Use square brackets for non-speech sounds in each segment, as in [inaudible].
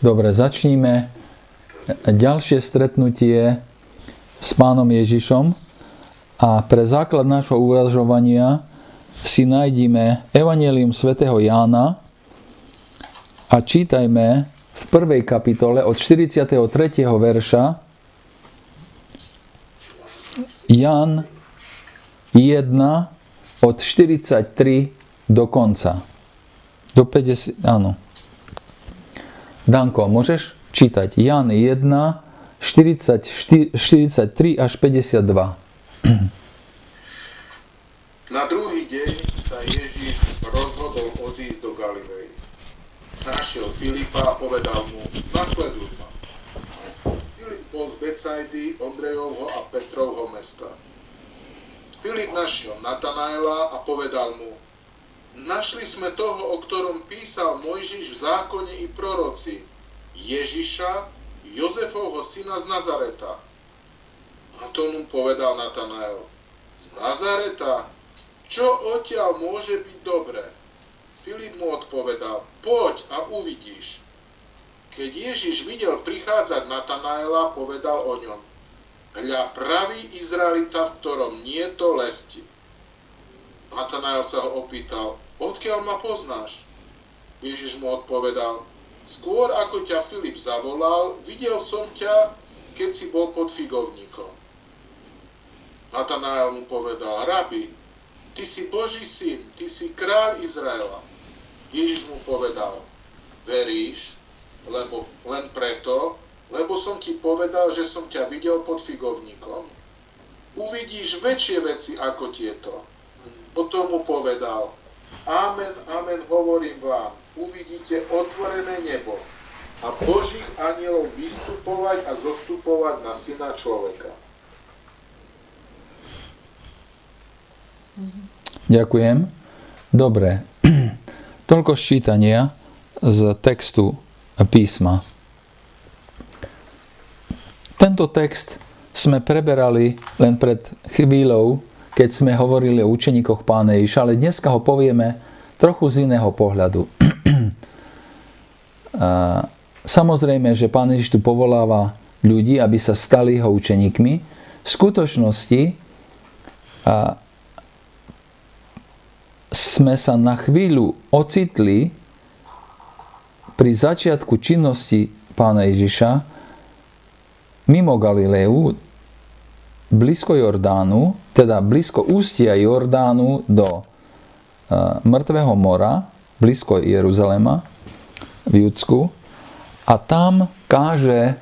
Dobre, začníme ďalšie stretnutie s pánom Ježišom a pre základ nášho uvažovania si nájdime Evangelium svätého Jána a čítajme v prvej kapitole od 43. verša Jan 1 od 43 do konca. Do 50, áno. Danko, môžeš čítať Jan 1, 44, 43 až 52. [clears throat] Na druhý deň sa Ježiš rozhodol odísť do Galilei. Našiel Filipa a povedal mu, nasleduj ma. Filip bol z Becajdy, Ondrejovho a Petrovho mesta. Filip našiel Natanaela a povedal mu, Našli sme toho, o ktorom písal Mojžiš v zákone i proroci, Ježiša, Jozefovho syna z Nazareta. A to mu povedal Natanael, z Nazareta? Čo odtiaľ môže byť dobré? Filip mu odpovedal, poď a uvidíš. Keď Ježiš videl prichádzať Natanaela, povedal o ňom, hľa pravý Izraelita, v ktorom nie to lesti. Natanael sa ho opýtal, odkiaľ ma poznáš? Ježiš mu odpovedal, skôr ako ťa Filip zavolal, videl som ťa, keď si bol pod figovníkom. Natanael mu povedal, rabi, ty si Boží syn, ty si kráľ Izraela. Ježiš mu povedal, veríš, lebo len preto, lebo som ti povedal, že som ťa videl pod figovníkom. Uvidíš väčšie veci ako tieto. Potom mu povedal, Amen, amen, hovorím vám, uvidíte otvorené nebo a Božích anielov vystupovať a zostupovať na syna človeka. Ďakujem. Dobre. [clears throat] Toľko ščítania z textu písma. Tento text sme preberali len pred chvíľou keď sme hovorili o učeníkoch Pána Ježiša, ale dneska ho povieme trochu z iného pohľadu. [clears throat] Samozrejme, že Pán Ježiš tu povoláva ľudí, aby sa stali jeho učeníkmi. V skutočnosti sme sa na chvíľu ocitli pri začiatku činnosti Pána Ježiša mimo Galileu, blízko Jordánu, teda blízko ústia Jordánu do uh, Mŕtvého mora, blízko Jeruzalema v Judsku a tam káže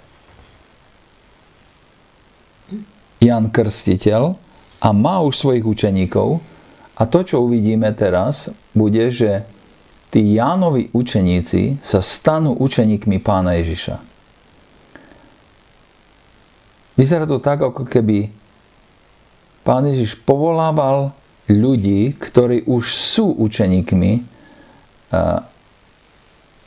Jan Krstiteľ a má už svojich učeníkov a to, čo uvidíme teraz, bude, že tí Jánovi učeníci sa stanú učeníkmi pána Ježiša. Vyzerá to tak, ako keby Pán Ježiš povolával ľudí, ktorí už sú učeníkmi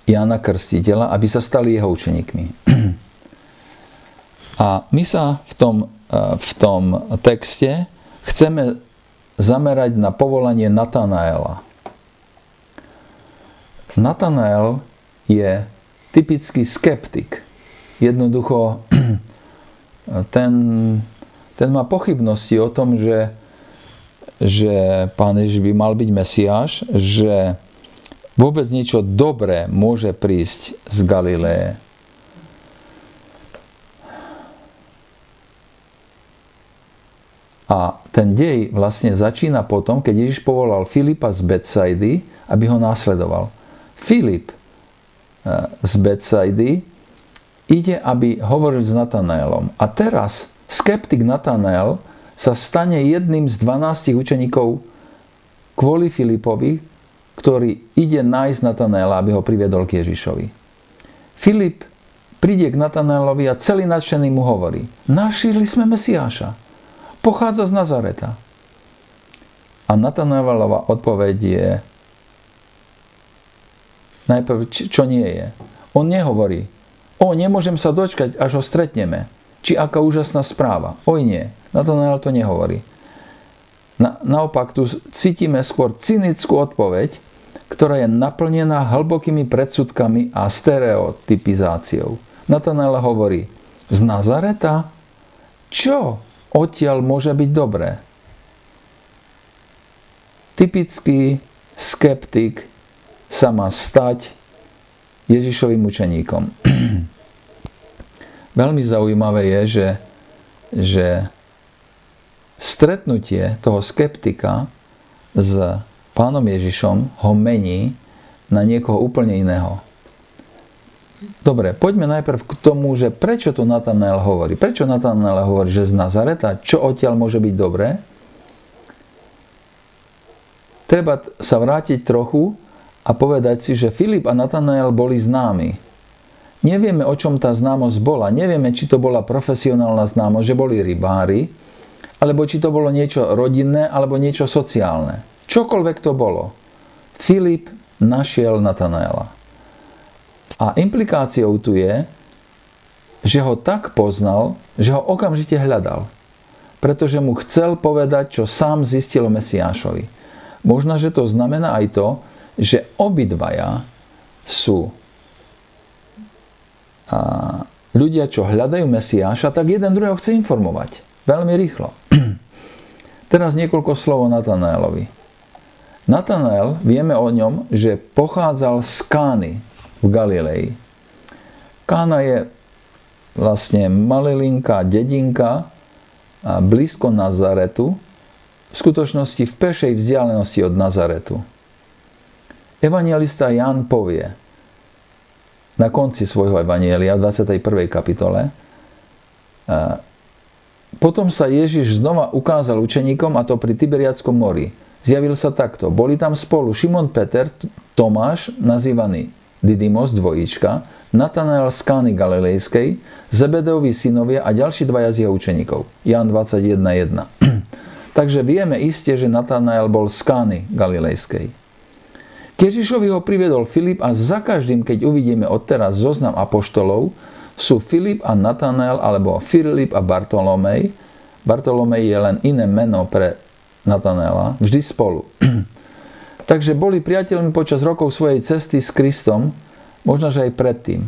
Jana Krstiteľa, aby sa stali jeho učeníkmi. [clears throat] A my sa v tom, v tom texte chceme zamerať na povolanie Natanaela. Natanael je typický skeptik. Jednoducho [clears throat] ten ten má pochybnosti o tom, že, že pán Ježiš by mal byť Mesiáš, že vôbec niečo dobré môže prísť z Galileje. A ten dej vlastne začína potom, keď Ježiš povolal Filipa z Betsaidy, aby ho následoval. Filip eh, z Betsaidy ide, aby hovoril s Natanaelom. A teraz skeptik Natanel sa stane jedným z 12 učeníkov kvôli Filipovi, ktorý ide nájsť Natanaela, aby ho priviedol k Ježišovi. Filip príde k Natanaelovi a celý nadšený mu hovorí, našili sme Mesiáša, pochádza z Nazareta. A Natanaelova odpoveď je, najprv, čo nie je. On nehovorí, o, nemôžem sa dočkať, až ho stretneme. Či aká úžasná správa. Oj nie, Natanael to nehovorí. Na, naopak tu cítime skôr cynickú odpoveď, ktorá je naplnená hlbokými predsudkami a stereotypizáciou. Natanael hovorí, z Nazareta? Čo odtiaľ môže byť dobré? Typický skeptik sa má stať Ježišovým učeníkom. [clears throat] Veľmi zaujímavé je, že, že stretnutie toho skeptika s pánom Ježišom ho mení na niekoho úplne iného. Dobre, poďme najprv k tomu, že prečo to Natanael hovorí. Prečo Natanael hovorí, že z Nazareta, čo odtiaľ môže byť dobré? Treba sa vrátiť trochu a povedať si, že Filip a Natanael boli známi. Nevieme, o čom tá známosť bola. Nevieme, či to bola profesionálna známosť, že boli rybári, alebo či to bolo niečo rodinné, alebo niečo sociálne. Čokoľvek to bolo. Filip našiel Natanaela. A implikáciou tu je, že ho tak poznal, že ho okamžite hľadal. Pretože mu chcel povedať, čo sám zistil o Mesiášovi. Možno, že to znamená aj to, že obidvaja sú ľudia, čo hľadajú Mesiáša, tak jeden druhého chce informovať. Veľmi rýchlo. [clears throat] Teraz niekoľko slov o Natanaelovi. Natanael, vieme o ňom, že pochádzal z Kány v Galilei. Kána je vlastne malilinká dedinka blízko Nazaretu, v skutočnosti v pešej vzdialenosti od Nazaretu. Evangelista Jan povie na konci svojho evanielia v 21. kapitole potom sa Ježiš znova ukázal učeníkom a to pri Tiberiackom mori zjavil sa takto. Boli tam spolu Šimon Peter, Tomáš, nazývaný Didymos, dvojička, Natanael z Kány Galilejskej, Zebedovi synovia a ďalší dvaja z jeho učeníkov. Jan 21.1. [clears throat] Takže vieme iste, že Natanael bol z Kány Galilejskej. Ježišovi ho priviedol Filip a za každým, keď uvidíme odteraz zoznam apoštolov, sú Filip a Natanael alebo Filip a Bartolomej. Bartolomej je len iné meno pre Natanela, vždy spolu. [clears throat] Takže boli priateľmi počas rokov svojej cesty s Kristom, možno, že aj predtým.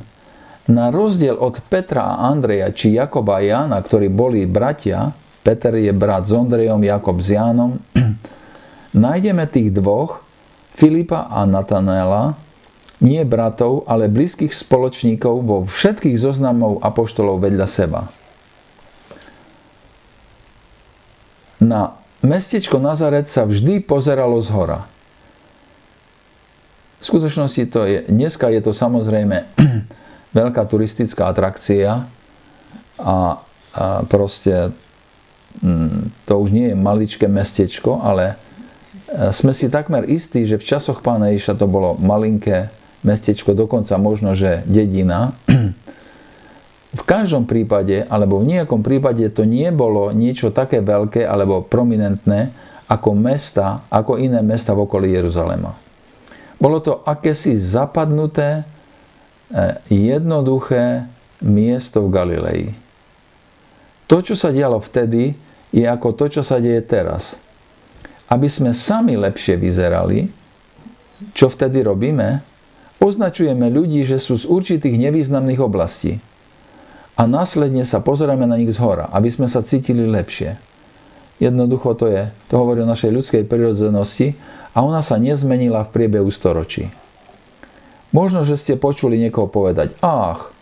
Na rozdiel od Petra a Andreja či Jakoba a Jana, ktorí boli bratia, Peter je brat s Ondrejom, Jakob s Jánom, [clears throat] nájdeme tých dvoch, Filipa a Natanaela, nie bratov, ale blízkych spoločníkov vo všetkých zoznamov apoštolov vedľa seba. Na mestečko Nazaret sa vždy pozeralo z hora. V skutočnosti to je, dneska je to samozrejme [clears throat] veľká turistická atrakcia a, a proste mm, to už nie je maličké mestečko, ale sme si takmer istí, že v časoch pána Iša to bolo malinké mestečko, dokonca možno, že dedina. V každom prípade, alebo v nejakom prípade to nie bolo niečo také veľké alebo prominentné ako mesta, ako iné mesta v okolí Jeruzalema. Bolo to akési zapadnuté, e, jednoduché miesto v Galilei. To, čo sa dialo vtedy, je ako to, čo sa deje teraz. Aby sme sami lepšie vyzerali, čo vtedy robíme, označujeme ľudí, že sú z určitých nevýznamných oblastí a následne sa pozeráme na nich z hora, aby sme sa cítili lepšie. Jednoducho to je, to hovorí o našej ľudskej prirodzenosti a ona sa nezmenila v priebehu storočí. Možno, že ste počuli niekoho povedať, ach,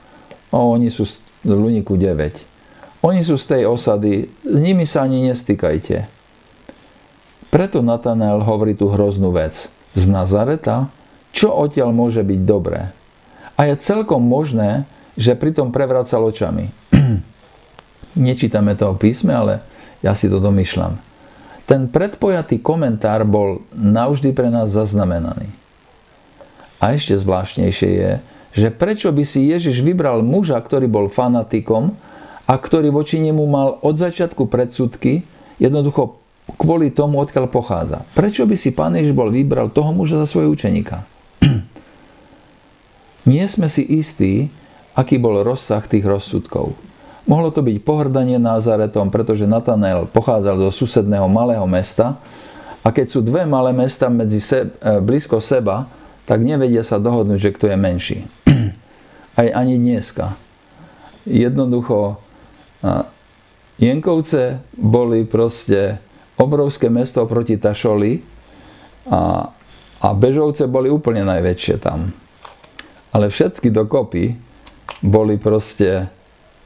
o, oni sú z Luniku 9. Oni sú z tej osady, s nimi sa ani nestýkajte. Preto Natanael hovorí tú hroznú vec. Z Nazareta? Čo odtiaľ môže byť dobré? A je celkom možné, že pritom prevracal očami. [clears throat] Nečítame to v písme, ale ja si to domýšľam. Ten predpojatý komentár bol navždy pre nás zaznamenaný. A ešte zvláštnejšie je, že prečo by si Ježiš vybral muža, ktorý bol fanatikom a ktorý voči nemu mal od začiatku predsudky, jednoducho kvôli tomu, odkiaľ pochádza. Prečo by si pán Ježiš bol vybral toho muža za svojho učeníka? [clears throat] Nie sme si istí, aký bol rozsah tých rozsudkov. Mohlo to byť pohrdanie Nazaretom, pretože Natanael pochádzal do susedného malého mesta A keď sú dve malé mesta medzi seb, e, blízko seba, tak nevedia sa dohodnúť, že kto je menší. [clears throat] Aj ani dneska. Jednoducho Jenkovce boli proste obrovské mesto proti Tašoli a, a Bežovce boli úplne najväčšie tam. Ale všetky dokopy boli proste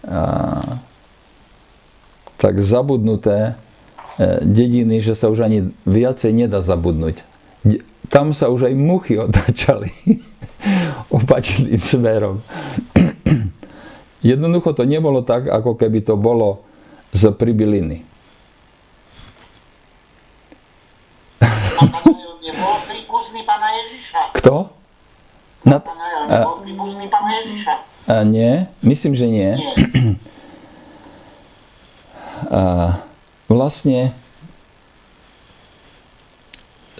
a, tak zabudnuté e, dediny, že sa už ani viacej nedá zabudnúť. Tam sa už aj muchy [laughs] otáčali opačným smerom. [clears throat] Jednoducho to nebolo tak, ako keby to bolo z pribiliny. Nebol príbuzný pána Ježiša. Kto? Natanael nebol príbuzný pána Ježiša. A nie, myslím, že nie. nie. A vlastne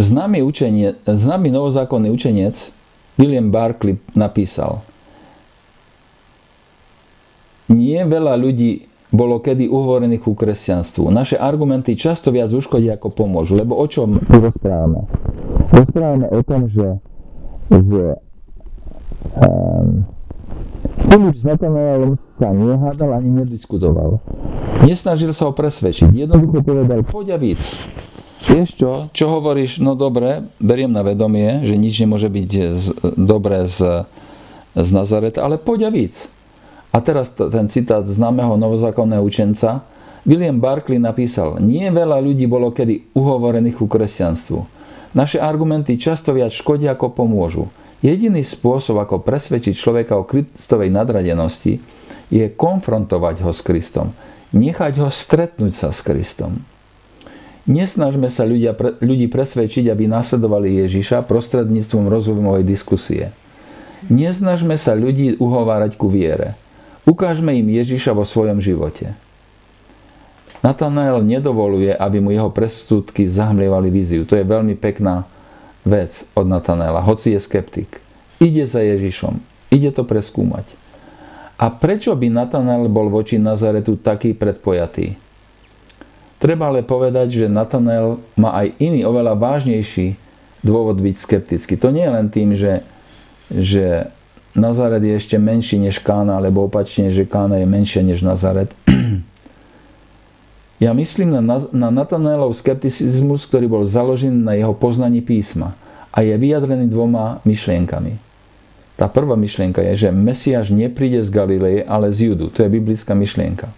známy, učenie, známy novozákonný učenec William Barclay napísal – nie veľa ľudí bolo kedy uhovorených ku kresťanstvu. Naše argumenty často viac uškodia ako pomôžu, lebo o čom tu rozprávame? Rozprávame o tom, že, že um, Filip s Natanaelom sa nehádal ani nediskutoval. Nesnažil sa ho presvedčiť. Jednoducho povedal, poď a víc. Vieš čo, čo hovoríš? No dobre, beriem na vedomie, že nič nemôže byť z, dobré z, z Nazareta, ale poď a víc. A teraz ten citát známeho novozákonného učenca. William Barclay napísal, nie veľa ľudí bolo kedy uhovorených ku kresťanstvu. Naše argumenty často viac škodia ako pomôžu. Jediný spôsob, ako presvedčiť človeka o Kristovej nadradenosti, je konfrontovať ho s Kristom. Nechať ho stretnúť sa s Kristom. Nesnažme sa ľudia, ľudí presvedčiť, aby nasledovali Ježiša prostredníctvom rozumovej diskusie. Nesnažme sa ľudí uhovárať ku viere. Ukážme im Ježiša vo svojom živote. Natanael nedovoluje, aby mu jeho presudky zahmlievali víziu. To je veľmi pekná vec od Natanaela, hoci je skeptik. Ide za Ježišom, ide to preskúmať. A prečo by Natanael bol voči Nazaretu taký predpojatý? Treba ale povedať, že Natanael má aj iný, oveľa vážnejší dôvod byť skeptický. To nie je len tým, že, že Nazaret je ešte menší než Kána, alebo opačne, že Kána je menšia než Nazaret. [clears throat] Ja myslím na, na Natanaelov skepticizmus, ktorý bol založený na jeho poznaní písma a je vyjadrený dvoma myšlienkami. Tá prvá myšlienka je, že Mesiáš nepríde z Galileje, ale z Judu. To je biblická myšlienka.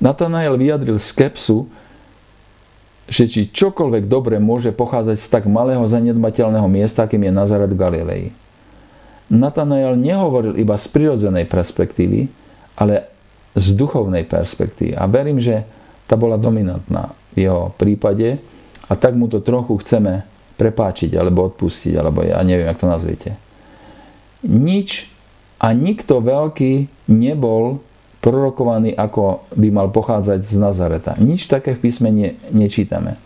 Natanael vyjadril skepsu, že či čokoľvek dobre môže pochádzať z tak malého zanedbateľného miesta, akým je Nazaret v Galilei. Natanael nehovoril iba z prirodzenej perspektívy, ale z duchovnej perspektívy. A verím, že tá bola dominantná v jeho prípade a tak mu to trochu chceme prepáčiť alebo odpustiť, alebo ja neviem, jak to nazviete. Nič a nikto veľký nebol prorokovaný, ako by mal pochádzať z Nazareta. Nič také v písme ne, nečítame.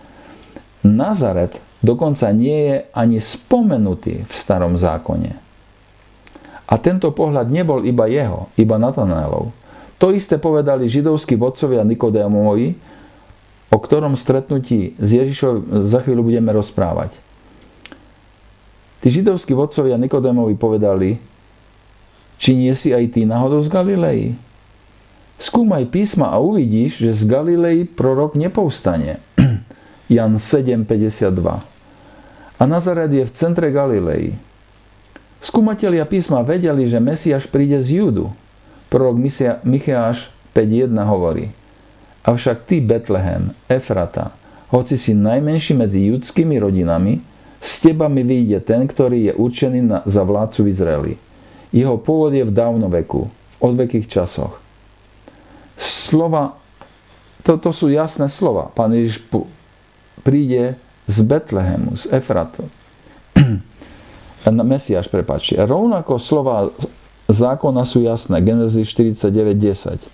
Nazaret dokonca nie je ani spomenutý v starom zákone. A tento pohľad nebol iba jeho, iba Natanaelov. To isté povedali židovskí vodcovia Nikodémovi, o ktorom stretnutí s Ježišom za chvíľu budeme rozprávať. Tí židovskí vodcovia Nikodémovi povedali, či nie si aj ty náhodou z Galilei? Skúmaj písma a uvidíš, že z Galilei prorok nepovstane. [clears throat] Jan 7.52 A Nazaret je v centre Galilei. Skúmatelia písma vedeli, že Mesiáš príde z Júdu. Prorok Micheáš 5.1 hovorí Avšak ty, Betlehem, Efrata, hoci si najmenší medzi judskými rodinami, z teba mi vyjde ten, ktorý je určený na, za vládcu Izraeli. Jeho pôvod je v dávnoveku, v odvekých časoch. Slova, toto sú jasné slova. Pán Ježiš príde z Betlehemu, z Efratu. Mesiáš, prepáčte. Rovnako slova zákona sú jasné. Genesis 49.10.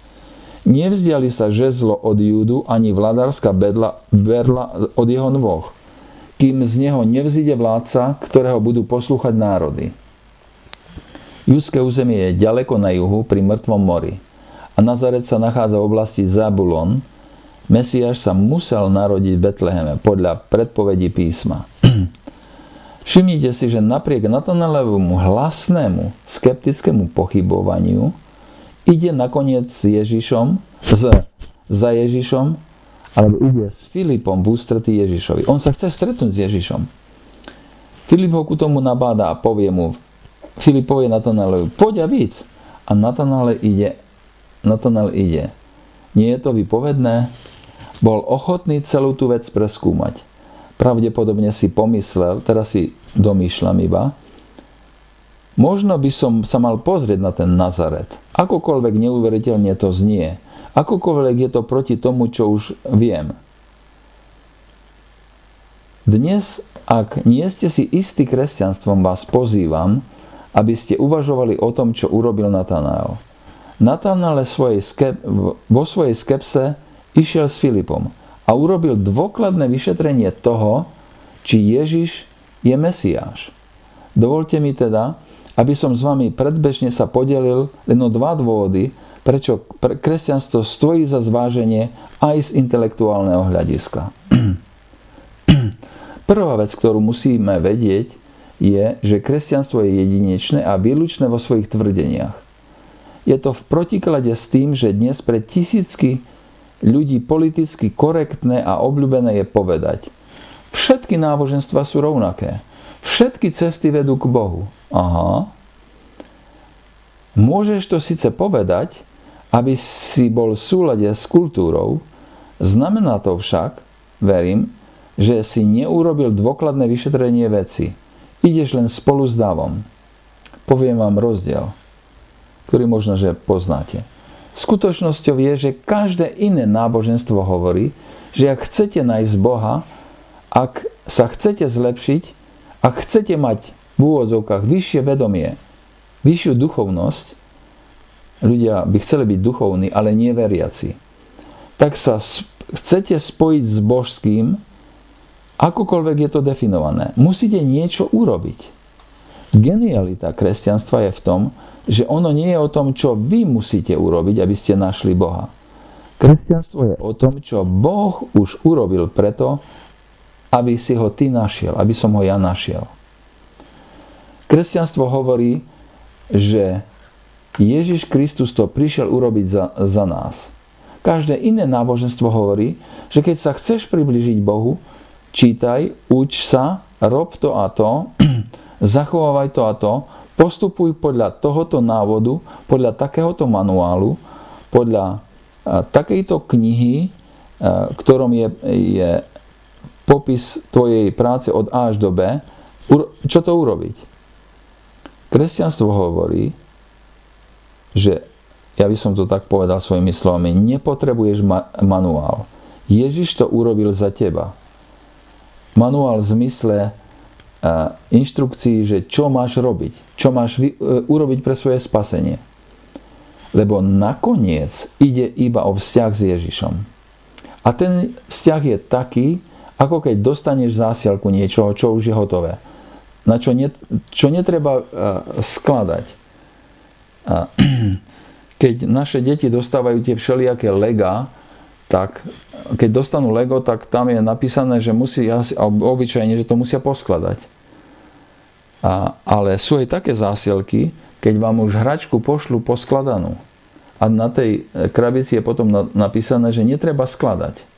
Nevzdiali sa žezlo od Júdu ani vladárska bedla, berla od jeho nôh, kým z neho nevzíde vládca, ktorého budú poslúchať národy. Judské územie je ďaleko na juhu pri mŕtvom mori a Nazaret sa nachádza v oblasti Zabulon Mesiáš sa musel narodiť v Betleheme podľa predpovedí písma. Všimnite si, že napriek Natanelevomu hlasnému skeptickému pochybovaniu ide nakoniec s Ježišom, z, za Ježišom, alebo ide s Filipom v ústretí Ježišovi. On sa chce stretnúť s Ježišom. Filip ho ku tomu nabáda a povie mu, Filip povie Natanelevi, poď a víc. A Natanale ide, Natanel ide. Nie je to vypovedné? Bol ochotný celú tú vec preskúmať. Pravdepodobne si pomyslel, teraz si domýšľam iba, možno by som sa mal pozrieť na ten Nazaret. Akokoľvek neuveriteľne to znie, akokoľvek je to proti tomu, čo už viem. Dnes, ak nie ste si istí kresťanstvom, vás pozývam, aby ste uvažovali o tom, čo urobil Natanael. Natanael vo svojej skepse išiel s Filipom a urobil dôkladné vyšetrenie toho, či Ježiš je Mesiáš. Dovolte mi teda, aby som s vami predbežne sa podelil len o dva dôvody, prečo kresťanstvo stojí za zváženie aj z intelektuálneho hľadiska. [clears throat] Prvá vec, ktorú musíme vedieť, je, že kresťanstvo je jedinečné a výlučné vo svojich tvrdeniach. Je to v protiklade s tým, že dnes pre tisícky ľudí politicky korektné a obľúbené je povedať. Všetky náboženstva sú rovnaké. Všetky cesty vedú k Bohu. Aha. Môžeš to síce povedať, aby si bol v súlade s kultúrou, znamená to však, verím, že si neurobil dôkladné vyšetrenie veci. Ideš len spolu s davom. Poviem vám rozdiel, ktorý možno, že poznáte. Skutočnosťou je, že každé iné náboženstvo hovorí, že ak chcete nájsť Boha, ak sa chcete zlepšiť, ak chcete mať v úvodzovkách vyššie vedomie, vyššiu duchovnosť, ľudia by chceli byť duchovní, ale nie veriaci, tak sa chcete spojiť s božským, akokoľvek je to definované. Musíte niečo urobiť. Genialita kresťanstva je v tom, že ono nie je o tom, čo vy musíte urobiť, aby ste našli Boha. Kresťanstvo je o tom, čo Boh už urobil preto, aby si ho ty našiel, aby som ho ja našiel. Kresťanstvo hovorí, že Ježiš Kristus to prišiel urobiť za, za nás. Každé iné náboženstvo hovorí, že keď sa chceš približiť Bohu, čítaj, uč sa, rob to a to, [clears throat] zachovávaj to a to, postupuj podľa tohoto návodu, podľa takéhoto manuálu, podľa takejto knihy, ktorom je, je popis tvojej práce od A až do B, čo to urobiť? Kresťanstvo hovorí, že ja by som to tak povedal svojimi slovami, nepotrebuješ ma- manuál. Ježiš to urobil za teba. Manuál v zmysle inštrukcií, že čo máš robiť, čo máš e, urobiť pre svoje spasenie. Lebo nakoniec ide iba o vzťah s Ježišom. A ten vzťah je taký, ako keď dostaneš zásielku niečoho, čo už je hotové. Na čo, net, čo netreba uh, skladať. [clears throat] Keď naše deti dostávajú tie všelijaké lega, tak keď dostanú Lego, tak tam je napísané, že musí, obyčajne, že to musia poskladať. A, ale sú aj také zásielky, keď vám už hračku pošlu poskladanú a na tej e, krabici je potom napísané, že netreba skladať.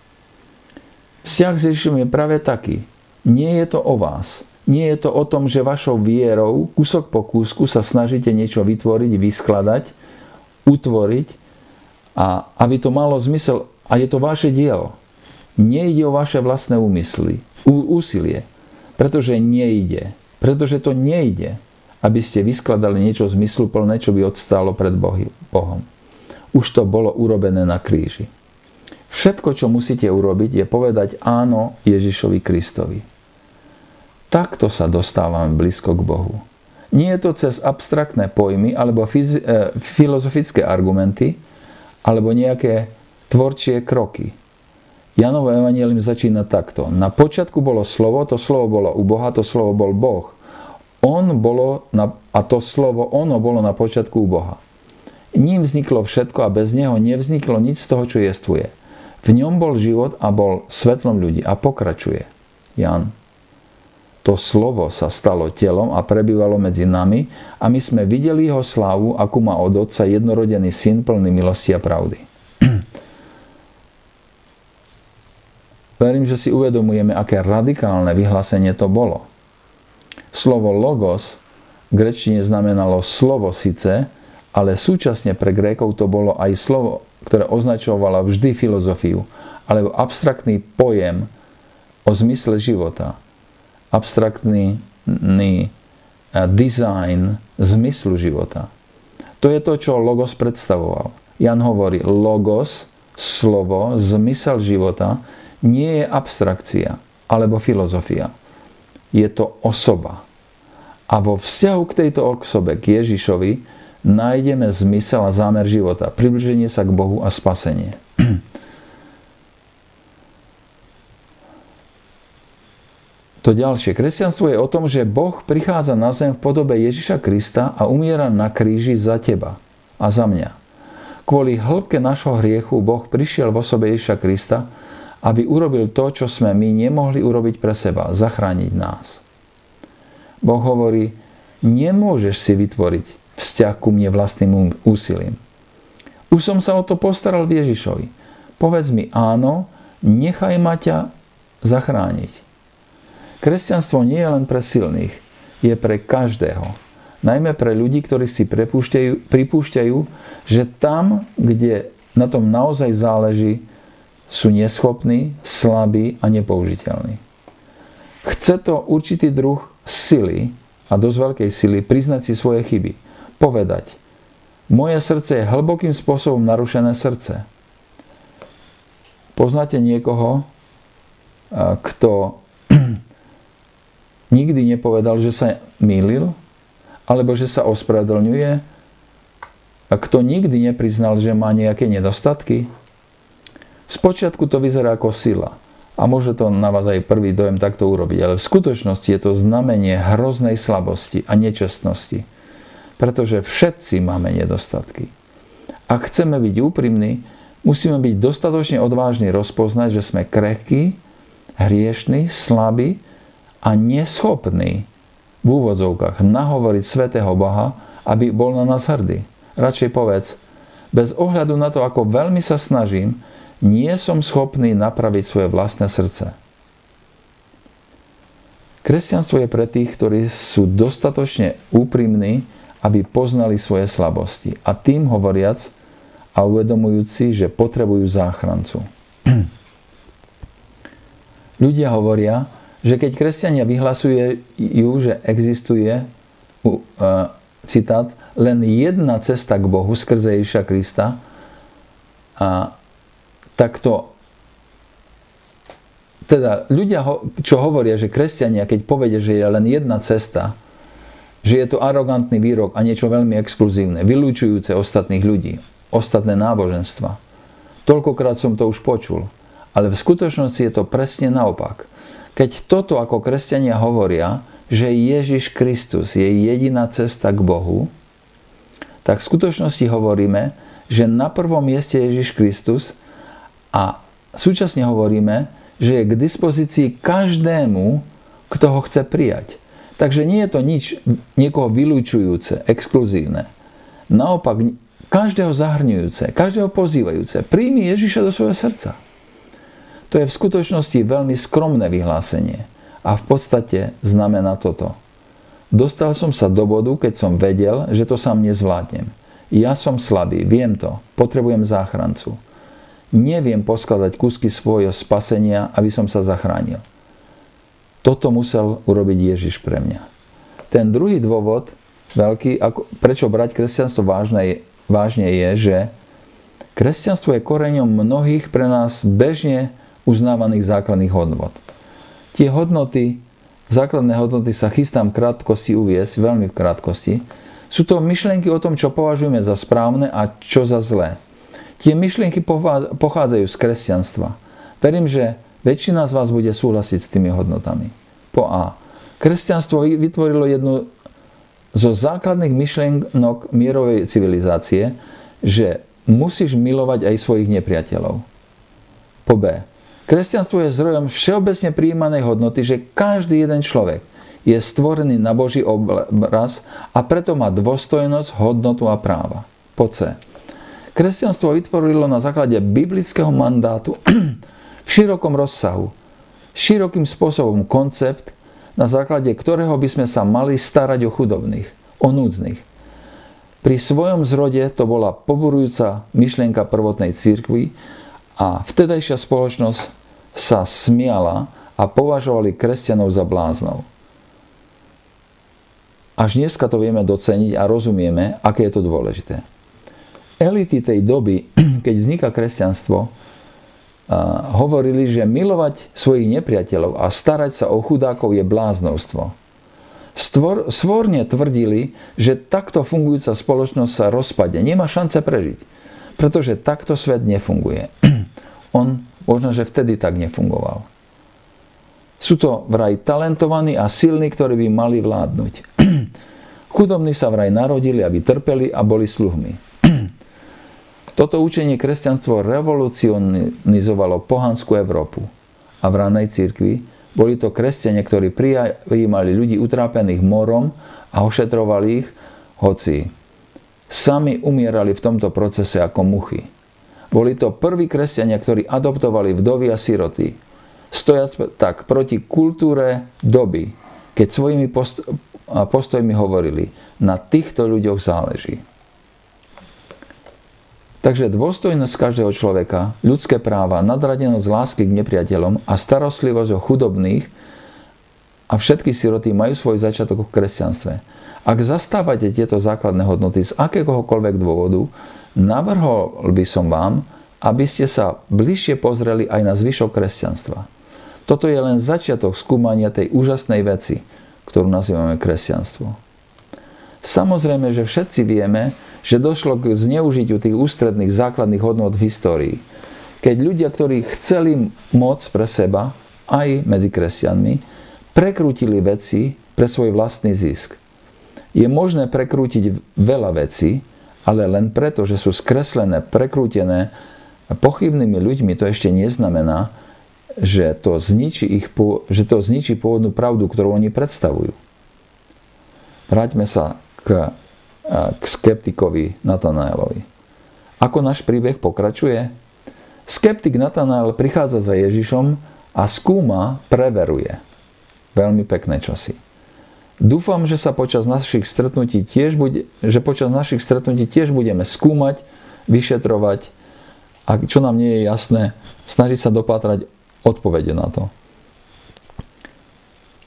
Vzťah s Ježišom je práve taký. Nie je to o vás. Nie je to o tom, že vašou vierou, kúsok po kúsku sa snažíte niečo vytvoriť, vyskladať, utvoriť a aby to malo zmysel a je to vaše dielo. Nejde o vaše vlastné úmysly, úsilie, pretože nejde. Pretože to nejde, aby ste vyskladali niečo zmysluplné, čo by odstálo pred Bohom. Už to bolo urobené na kríži. Všetko, čo musíte urobiť, je povedať áno Ježišovi Kristovi. Takto sa dostávame blízko k Bohu. Nie je to cez abstraktné pojmy alebo e, filozofické argumenty alebo nejaké tvorčie kroky. Janovo evangelium začína takto. Na počiatku bolo slovo, to slovo bolo u Boha, to slovo bol Boh. On bolo na, a to slovo ono bolo na počiatku u Boha. Ním vzniklo všetko a bez neho nevzniklo nič z toho, čo jestvuje. V ňom bol život a bol svetlom ľudí. A pokračuje Jan. To slovo sa stalo telom a prebývalo medzi nami a my sme videli jeho slávu, akú má od Otca jednorodený syn plný milosti a pravdy. Verím, že si uvedomujeme, aké radikálne vyhlásenie to bolo. Slovo logos v grečtine znamenalo slovo síce, ale súčasne pre Grékov to bolo aj slovo, ktoré označovalo vždy filozofiu, alebo abstraktný pojem o zmysle života. Abstraktný design zmyslu života. To je to, čo logos predstavoval. Jan hovorí, logos, slovo, zmysel života nie je abstrakcia alebo filozofia. Je to osoba. A vo vzťahu k tejto osobe, k Ježišovi, nájdeme zmysel a zámer života, približenie sa k Bohu a spasenie. To ďalšie. Kresťanstvo je o tom, že Boh prichádza na zem v podobe Ježiša Krista a umiera na kríži za teba a za mňa. Kvôli hĺbke našho hriechu Boh prišiel v osobe Ježiša Krista aby urobil to, čo sme my nemohli urobiť pre seba, zachrániť nás. Boh hovorí, nemôžeš si vytvoriť vzťah ku mne vlastným úsilím. Už som sa o to postaral Ježišovi. Povedz mi áno, nechaj ma ťa zachrániť. Kresťanstvo nie je len pre silných, je pre každého. Najmä pre ľudí, ktorí si pripúšťajú, že tam, kde na tom naozaj záleží, sú neschopní, slabí a nepoužiteľní. Chce to určitý druh sily a dosť veľkej sily priznať si svoje chyby. Povedať, moje srdce je hlbokým spôsobom narušené srdce. Poznáte niekoho, kto [clears throat] nikdy nepovedal, že sa mýlil, alebo že sa ospravedlňuje, kto nikdy nepriznal, že má nejaké nedostatky, Spočiatku to vyzerá ako sila a môže to na vás aj prvý dojem takto urobiť, ale v skutočnosti je to znamenie hroznej slabosti a nečestnosti, pretože všetci máme nedostatky. Ak chceme byť úprimní, musíme byť dostatočne odvážni rozpoznať, že sme krehkí, hriešní, slabí a neschopní v úvodzovkách nahovoriť svetého Boha, aby bol na nás hrdý. Radšej povedz, bez ohľadu na to, ako veľmi sa snažím, nie som schopný napraviť svoje vlastné srdce. Kresťanstvo je pre tých, ktorí sú dostatočne úprimní, aby poznali svoje slabosti. A tým hovoriac a uvedomujúci, že potrebujú záchrancu. [clears throat] Ľudia hovoria, že keď kresťania vyhlasujú, že existuje, citát, len jedna cesta k Bohu skrze Ježiša Krista a tak to teda ľudia, čo hovoria, že kresťania, keď povedia, že je len jedna cesta, že je to arogantný výrok a niečo veľmi exkluzívne, vylúčujúce ostatných ľudí, ostatné náboženstva. Toľkokrát som to už počul. Ale v skutočnosti je to presne naopak. Keď toto ako kresťania hovoria, že Ježiš Kristus je jediná cesta k Bohu, tak v skutočnosti hovoríme, že na prvom mieste Ježiš Kristus a súčasne hovoríme, že je k dispozícii každému, kto ho chce prijať. Takže nie je to nič niekoho vylúčujúce, exkluzívne. Naopak, každého zahrňujúce, každého pozývajúce. Príjmi Ježiša do svojho srdca. To je v skutočnosti veľmi skromné vyhlásenie. A v podstate znamená toto. Dostal som sa do bodu, keď som vedel, že to sám nezvládnem. Ja som slabý, viem to, potrebujem záchrancu neviem poskladať kúsky svojho spasenia, aby som sa zachránil. Toto musel urobiť Ježiš pre mňa. Ten druhý dôvod, veľký, prečo brať kresťanstvo vážne, vážne je, že kresťanstvo je koreňom mnohých pre nás bežne uznávaných základných hodnot. Tie hodnoty, základné hodnoty sa chystám krátkosti uviesť, veľmi v krátkosti, sú to myšlienky o tom, čo považujeme za správne a čo za zlé. Tie myšlienky pochádzajú z kresťanstva. Verím, že väčšina z vás bude súhlasiť s tými hodnotami. Po A. Kresťanstvo vytvorilo jednu zo základných myšlienok mierovej civilizácie, že musíš milovať aj svojich nepriateľov. Po B. Kresťanstvo je zdrojom všeobecne prijímanej hodnoty, že každý jeden človek je stvorený na Boží obraz a preto má dôstojnosť, hodnotu a práva. Po C. Kresťanstvo vytvorilo na základe biblického mandátu [clears throat] v širokom rozsahu, širokým spôsobom koncept, na základe ktorého by sme sa mali starať o chudobných, o núdznych. Pri svojom zrode to bola poburujúca myšlienka prvotnej církvy a vtedajšia spoločnosť sa smiala a považovali kresťanov za bláznov. Až dneska to vieme doceniť a rozumieme, aké je to dôležité. Elity tej doby, [clears throat] keď vzniká kresťanstvo, hovorili, že milovať svojich nepriateľov a starať sa o chudákov je bláznovstvo. Stvor, svorne tvrdili, že takto fungujúca spoločnosť sa rozpadne, nemá šance prežiť, pretože takto svet nefunguje. [clears throat] On možno, že vtedy tak nefungoval. Sú to vraj talentovaní a silní, ktorí by mali vládnuť. [clears throat] Chudobní sa vraj narodili, aby trpeli a boli sluhmi. Toto učenie kresťanstvo revolucionizovalo pohanskú Európu. A v ranej cirkvi boli to kresťania, ktorí prijímali ľudí utrápených morom a ošetrovali ich, hoci sami umierali v tomto procese ako muchy. Boli to prví kresťania, ktorí adoptovali vdovy a siroty, stojac tak proti kultúre doby, keď svojimi post- postojmi hovorili, na týchto ľuďoch záleží. Takže dôstojnosť každého človeka, ľudské práva, nadradenosť lásky k nepriateľom a starostlivosť o chudobných a všetky siroty majú svoj začiatok v kresťanstve. Ak zastávate tieto základné hodnoty z akéhokoľvek dôvodu, navrhol by som vám, aby ste sa bližšie pozreli aj na zvyšok kresťanstva. Toto je len začiatok skúmania tej úžasnej veci, ktorú nazývame kresťanstvo. Samozrejme, že všetci vieme, že došlo k zneužitiu tých ústredných základných hodnot v histórii. Keď ľudia, ktorí chceli moc pre seba, aj medzi kresťanmi, prekrútili veci pre svoj vlastný zisk. Je možné prekrútiť veľa vecí, ale len preto, že sú skreslené, prekrútené pochybnými ľuďmi, to ešte neznamená, že to zničí, ich, že to zničí pôvodnú pravdu, ktorú oni predstavujú. Vráťme sa k, k skeptikovi Natanaelovi. Ako náš príbeh pokračuje? Skeptik Natanael prichádza za Ježišom a skúma, preveruje. Veľmi pekné čosi. Dúfam, že sa počas našich stretnutí tiež bude, že počas našich stretnutí tiež budeme skúmať, vyšetrovať a čo nám nie je jasné, snažiť sa dopátrať odpovede na to.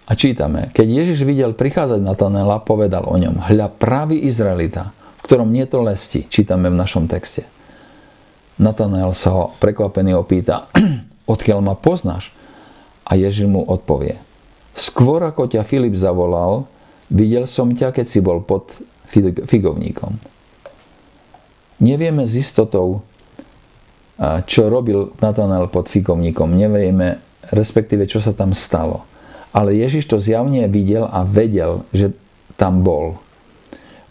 A čítame, keď Ježiš videl prichádzať Natanela, povedal o ňom, hľa pravý Izraelita, v ktorom nie to lesti, čítame v našom texte. Natanael sa ho prekvapený opýta, [clears throat] odkiaľ ma poznáš? A Ježiš mu odpovie, skôr ako ťa Filip zavolal, videl som ťa, keď si bol pod figovníkom. Nevieme s istotou, čo robil Natanael pod fikovníkom. Nevieme, respektíve, čo sa tam stalo. Ale Ježiš to zjavne videl a vedel, že tam bol.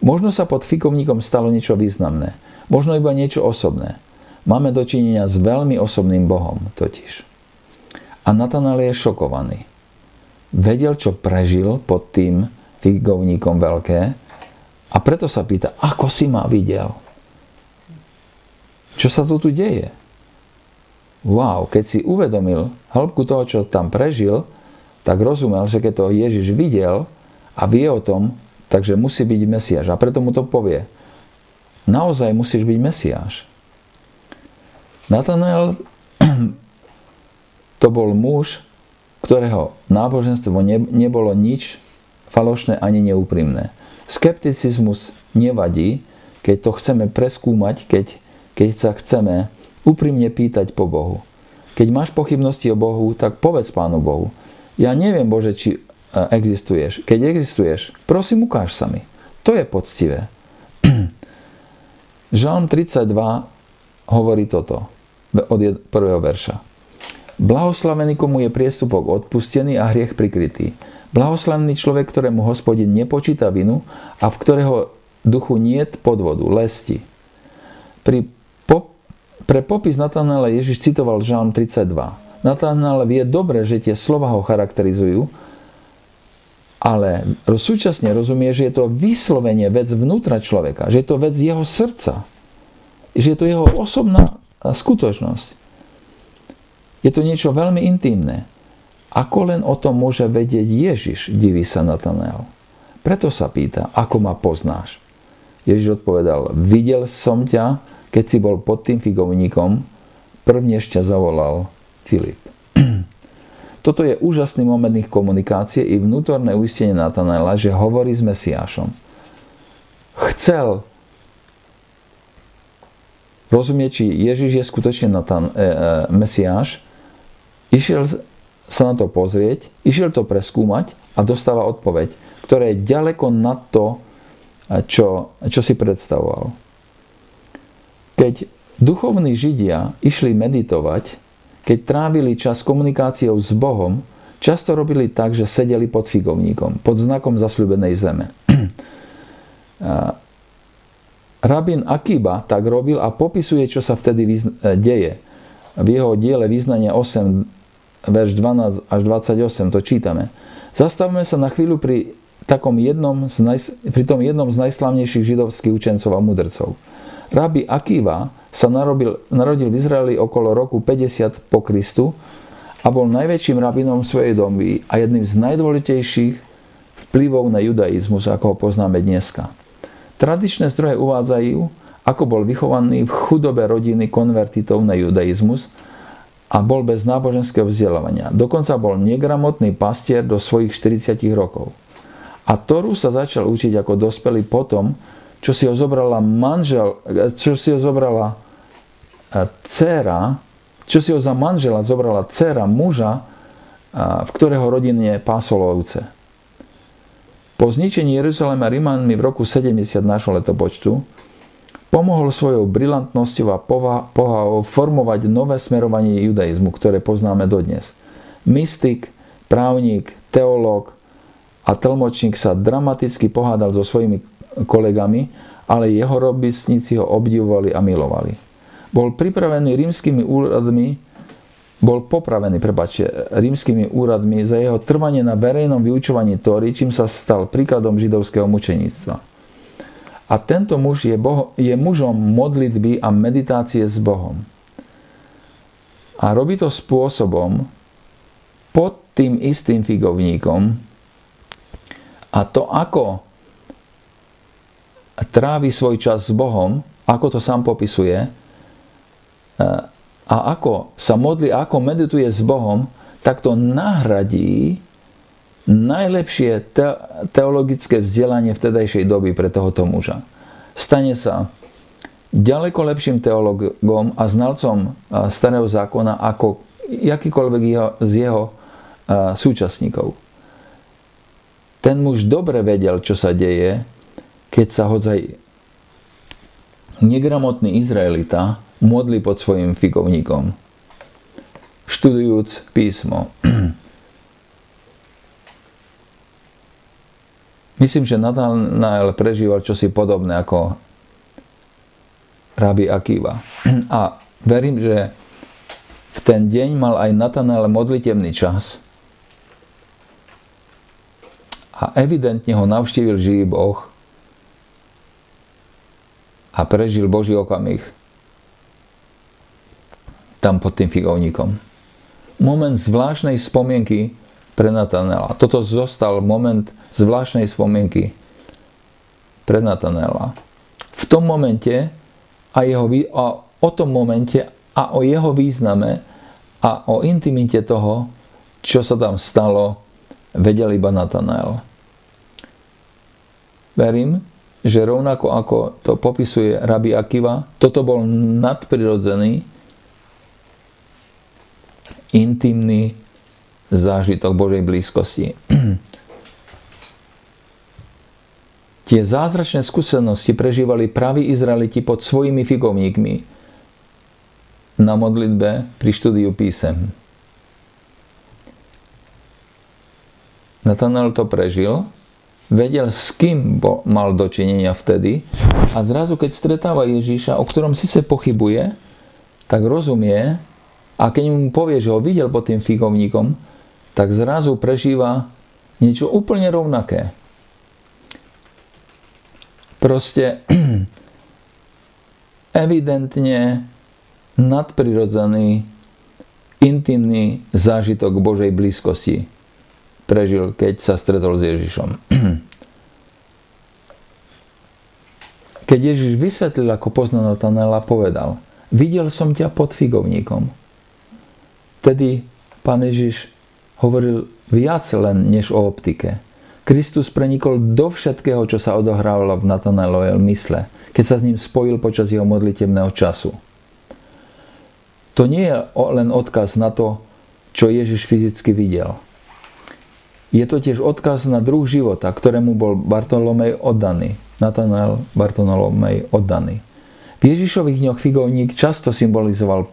Možno sa pod fikovníkom stalo niečo významné. Možno iba niečo osobné. Máme dočinenia s veľmi osobným Bohom totiž. A Natanael je šokovaný. Vedel, čo prežil pod tým figovníkom veľké a preto sa pýta, ako si ma videl? Čo sa tu tu deje? Wow, keď si uvedomil hĺbku toho, čo tam prežil, tak rozumel, že keď to Ježiš videl a vie o tom, takže musí byť Mesiáš. A preto mu to povie. Naozaj musíš byť Mesiáš. Natanael [clears throat] to bol muž, ktorého náboženstvo nebolo nič falošné ani neúprimné. Skepticizmus nevadí, keď to chceme preskúmať, keď keď sa chceme úprimne pýtať po Bohu. Keď máš pochybnosti o Bohu, tak povedz Pánu Bohu. Ja neviem, Bože, či e, existuješ. Keď existuješ, prosím, ukáž sa mi. To je poctivé. [clears throat] Žalm 32 hovorí toto od prvého verša. Blahoslavený, komu je priestupok odpustený a hriech prikrytý. Blahoslavený človek, ktorému hospodin nepočíta vinu a v ktorého duchu niet podvodu, lesti. Pri pre popis Natanaela Ježiš citoval Žalm 32. Natanael vie dobre, že tie slova ho charakterizujú, ale súčasne rozumie, že je to vyslovenie vec vnútra človeka, že je to vec jeho srdca, že je to jeho osobná skutočnosť. Je to niečo veľmi intimné. Ako len o tom môže vedieť Ježiš, diví sa Natanael. Preto sa pýta, ako ma poznáš. Ježiš odpovedal, videl som ťa, keď si bol pod tým figovníkom, prvnež ťa zavolal Filip. [clears throat] Toto je úžasný moment ich komunikácie i vnútorné uistenie Natanaela, že hovorí s Mesiášom. Chcel rozumieť, či Ježiš je skutočne Natan, e, e, Mesiáš, išiel sa na to pozrieť, išiel to preskúmať a dostáva odpoveď, ktorá je ďaleko nad to, čo, čo si predstavoval. Keď duchovní Židia išli meditovať, keď trávili čas komunikáciou s Bohom, často robili tak, že sedeli pod figovníkom, pod znakom zasľubenej zeme. [clears throat] Rabin Akiba tak robil a popisuje, čo sa vtedy e, deje. V jeho diele význania 8, verš 12 až 28 to čítame. Zastavme sa na chvíľu pri, takom jednom z naj, pri tom jednom z najslavnejších židovských učencov a mudrcov. Rabi Akiva sa narodil, narodil v Izraeli okolo roku 50 po Kristu a bol najväčším rabinom svojej domy a jedným z najdôležitejších vplyvov na judaizmus, ako ho poznáme dneska. Tradičné zdroje uvádzajú, ako bol vychovaný v chudobe rodiny konvertitov na judaizmus a bol bez náboženského vzdelávania. Dokonca bol negramotný pastier do svojich 40 rokov. A Toru sa začal učiť ako dospelý potom, čo si ho zobrala manžel, čo si ho zobrala e, dcera, čo si ho za manžela zobrala dcera muža, e, v ktorého rodine pásol ovce. Po zničení Jeruzalema Rímanmi v roku 70 nášho letopočtu pomohol svojou brilantnosťou a pohávou formovať nové smerovanie judaizmu, ktoré poznáme dodnes. Mystik, právnik, teológ a tlmočník sa dramaticky pohádal so svojimi kolegami, ale jeho robisníci ho obdivovali a milovali. Bol pripravený rímskymi úradmi, bol popravený, prepáčte, rímskymi úradmi za jeho trvanie na verejnom vyučovaní Tóry, čím sa stal príkladom židovského mučeníctva. A tento muž je, boho, je mužom modlitby a meditácie s Bohom. A robí to spôsobom pod tým istým figovníkom a to, ako trávi svoj čas s Bohom, ako to sám popisuje, e, a ako sa modlí, ako medituje s Bohom, tak to nahradí najlepšie teologické vzdelanie vtedajšej doby pre tohoto muža. Stane sa ďaleko lepším teologom a znalcom e, starého zákona ako jakýkoľvek jeho, z jeho e, súčasníkov. Ten muž dobre vedel, čo sa deje keď sa hodzaj negramotný Izraelita modli pod svojim figovníkom, študujúc písmo. [clears throat] Myslím, že Natanael prežíval čosi podobné ako Rabi Akiva. [clears throat] A verím, že v ten deň mal aj Natanael modlitevný čas a evidentne ho navštívil živý Boh a prežil Boží okamih tam pod tým figovníkom. Moment zvláštnej spomienky pre Natanela. Toto zostal moment zvláštnej spomienky pre Natanela. V tom momente a, jeho, a o tom momente a o jeho význame a o intimite toho, čo sa tam stalo, vedel iba Natanael. Verím, že rovnako ako to popisuje Rabi Akiva, toto bol nadprirodzený, intimný zážitok Božej blízkosti. [clears throat] Tie zázračné skúsenosti prežívali praví Izraeliti pod svojimi figovníkmi na modlitbe pri štúdiu písem. Natanel to prežil vedel, s kým bo, mal dočinenia vtedy a zrazu, keď stretáva Ježíša, o ktorom si se pochybuje, tak rozumie a keď mu povie, že ho videl pod tým figovníkom, tak zrazu prežíva niečo úplne rovnaké. Proste [clears throat] evidentne nadprirodzený, intimný zážitok Božej blízkosti prežil, keď sa stretol s Ježišom. [clears throat] Keď Ježiš vysvetlil, ako pozná Natanela, povedal, videl som ťa pod figovníkom. Tedy pán Ježiš hovoril viac len než o optike. Kristus prenikol do všetkého, čo sa odohrávalo v Natanaelovej mysle, keď sa s ním spojil počas jeho modlitebného času. To nie je len odkaz na to, čo Ježiš fyzicky videl. Je to tiež odkaz na druh života, ktorému bol Bartolomej oddaný. Natanael Bartolomej oddaný. V Ježišových dňoch figovník často symbolizoval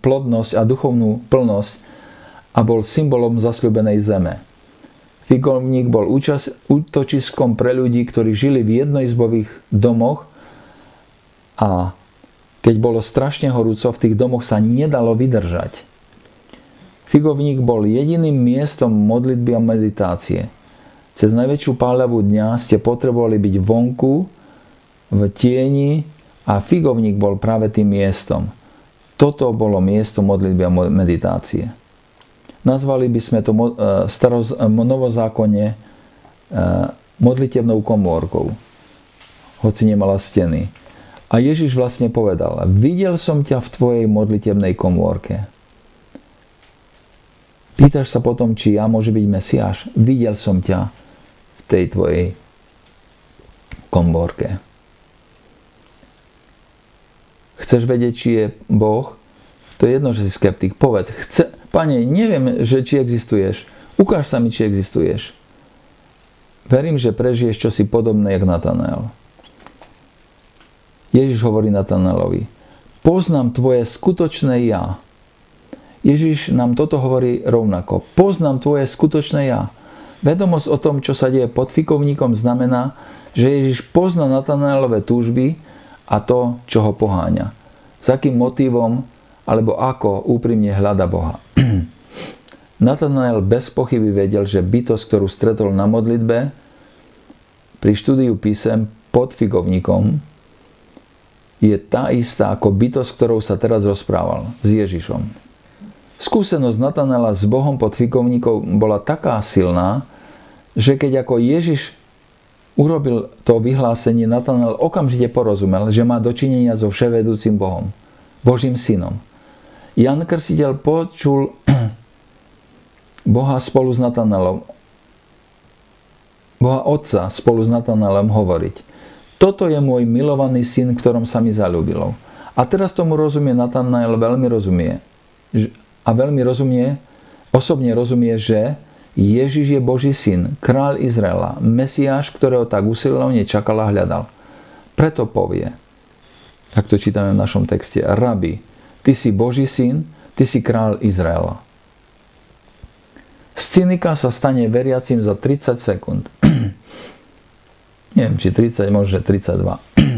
plodnosť a duchovnú plnosť a bol symbolom zasľubenej zeme. Figovník bol účas, útočiskom pre ľudí, ktorí žili v jednoizbových domoch a keď bolo strašne horúco, v tých domoch sa nedalo vydržať. Figovník bol jediným miestom modlitby a meditácie. Cez najväčšiu páľavú dňa ste potrebovali byť vonku, v tieni a figovník bol práve tým miestom. Toto bolo miesto modlitby a meditácie. Nazvali by sme to e, staroz, e, novozákonne e, modlitebnou komórkou, hoci nemala steny. A Ježiš vlastne povedal, videl som ťa v tvojej modlitebnej komórke. Pýtaš sa potom, či ja môže byť Mesiáš. Videl som ťa v tej tvojej komórke. Chceš vedieť, či je Boh? To je jedno, že si skeptik. Povedz, chce, pane, neviem, že či existuješ. Ukáž sa mi, či existuješ. Verím, že prežiješ čosi podobné, jak Natanael. Ježiš hovorí Natanaelovi, poznám tvoje skutočné ja. Ježiš nám toto hovorí rovnako. Poznám tvoje skutočné ja. Vedomosť o tom, čo sa deje pod fikovníkom, znamená, že Ježiš pozná Natanaelové túžby a to, čo ho poháňa s akým motivom alebo ako úprimne hľada Boha. [clears throat] Nathanael bez pochyby vedel, že bytosť, ktorú stretol na modlitbe pri štúdiu písem pod figovníkom je tá istá ako bytosť, ktorou sa teraz rozprával s Ježišom. Skúsenosť Natanela s Bohom pod figovníkom bola taká silná, že keď ako Ježiš urobil to vyhlásenie, Natanel okamžite porozumel, že má dočinenia so vševedúcim Bohom, Božím synom. Jan Krstiteľ počul [clears throat] Boha spolu s Natanelom, Boha Otca spolu s Natanelom hovoriť. Toto je môj milovaný syn, ktorom sa mi zalúbilo. A teraz tomu rozumie Natanael veľmi rozumie. A veľmi rozumie, osobne rozumie, že Ježiš je Boží syn, král Izraela, Mesiáš, ktorého tak usilovne čakal a hľadal. Preto povie, ak to čítame v našom texte, Rabi, ty si Boží syn, ty si král Izraela. Z cynika sa stane veriacim za 30 sekúnd. [clears throat] Neviem, či 30, možno 32. [clears throat]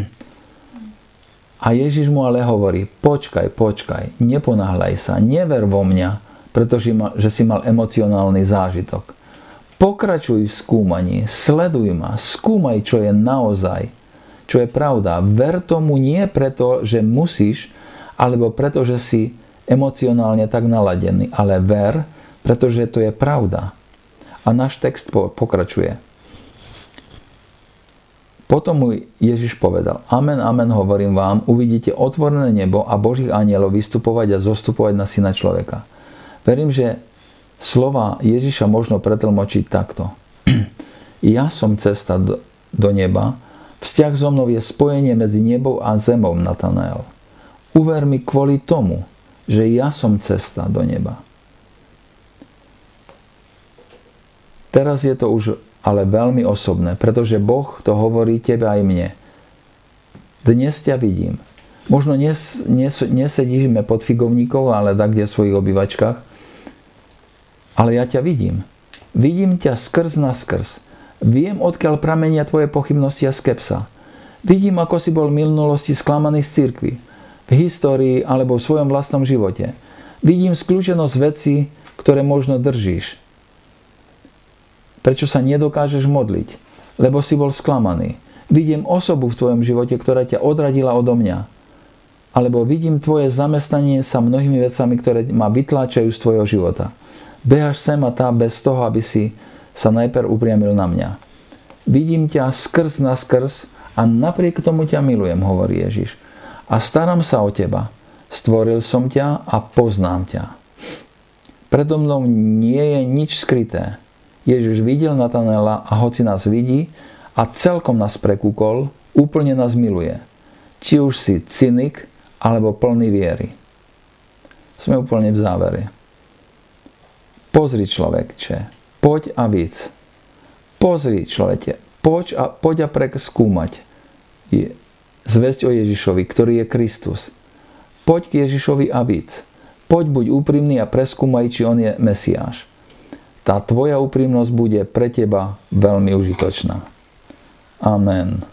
A Ježiš mu ale hovorí, počkaj, počkaj, neponáhľaj sa, never vo mňa, pretože že si mal emocionálny zážitok. Pokračuj v skúmaní, sleduj ma, skúmaj, čo je naozaj, čo je pravda. Ver tomu nie preto, že musíš, alebo preto, že si emocionálne tak naladený, ale ver, pretože to je pravda. A náš text pokračuje. Potom mu Ježiš povedal, amen, amen, hovorím vám, uvidíte otvorené nebo a Božích anielov vystupovať a zostupovať na syna človeka. Verím, že slova Ježiša možno pretlmočiť takto. [clears throat] Ja som cesta do, do neba, vzťah so mnou je spojenie medzi nebou a zemou, Natanael. Uver mi kvôli tomu, že ja som cesta do neba. Teraz je to už ale veľmi osobné, pretože Boh to hovorí tebe aj mne. Dnes ťa vidím. Možno nes, nes, nesedíme pod figovníkov, ale tak kde v svojich obývačkách ale ja ťa vidím. Vidím ťa skrz na skrz. Viem, odkiaľ pramenia tvoje pochybnosti a skepsa. Vidím, ako si bol v minulosti sklamaný z cirkvi. v histórii alebo v svojom vlastnom živote. Vidím skľúčenosť veci, ktoré možno držíš. Prečo sa nedokážeš modliť? Lebo si bol sklamaný. Vidím osobu v tvojom živote, ktorá ťa odradila odo mňa. Alebo vidím tvoje zamestnanie sa mnohými vecami, ktoré ma vytláčajú z tvojho života. Behaš sem a tá bez toho, aby si sa najprv upriamil na mňa. Vidím ťa skrz na skrz a napriek tomu ťa milujem, hovorí Ježiš. A starám sa o teba. Stvoril som ťa a poznám ťa. Predo mnou nie je nič skryté. Ježiš videl Natanela a hoci nás vidí a celkom nás prekúkol, úplne nás miluje. Či už si cynik, alebo plný viery. Sme úplne v závere. Pozri človekče, poď a víc. Pozri človeče, poď a, poď a preskúmať zväzť o Ježišovi, ktorý je Kristus. Poď k Ježišovi a víc. Poď buď úprimný a preskúmaj, či on je Mesiáš. Tá tvoja úprimnosť bude pre teba veľmi užitočná. Amen.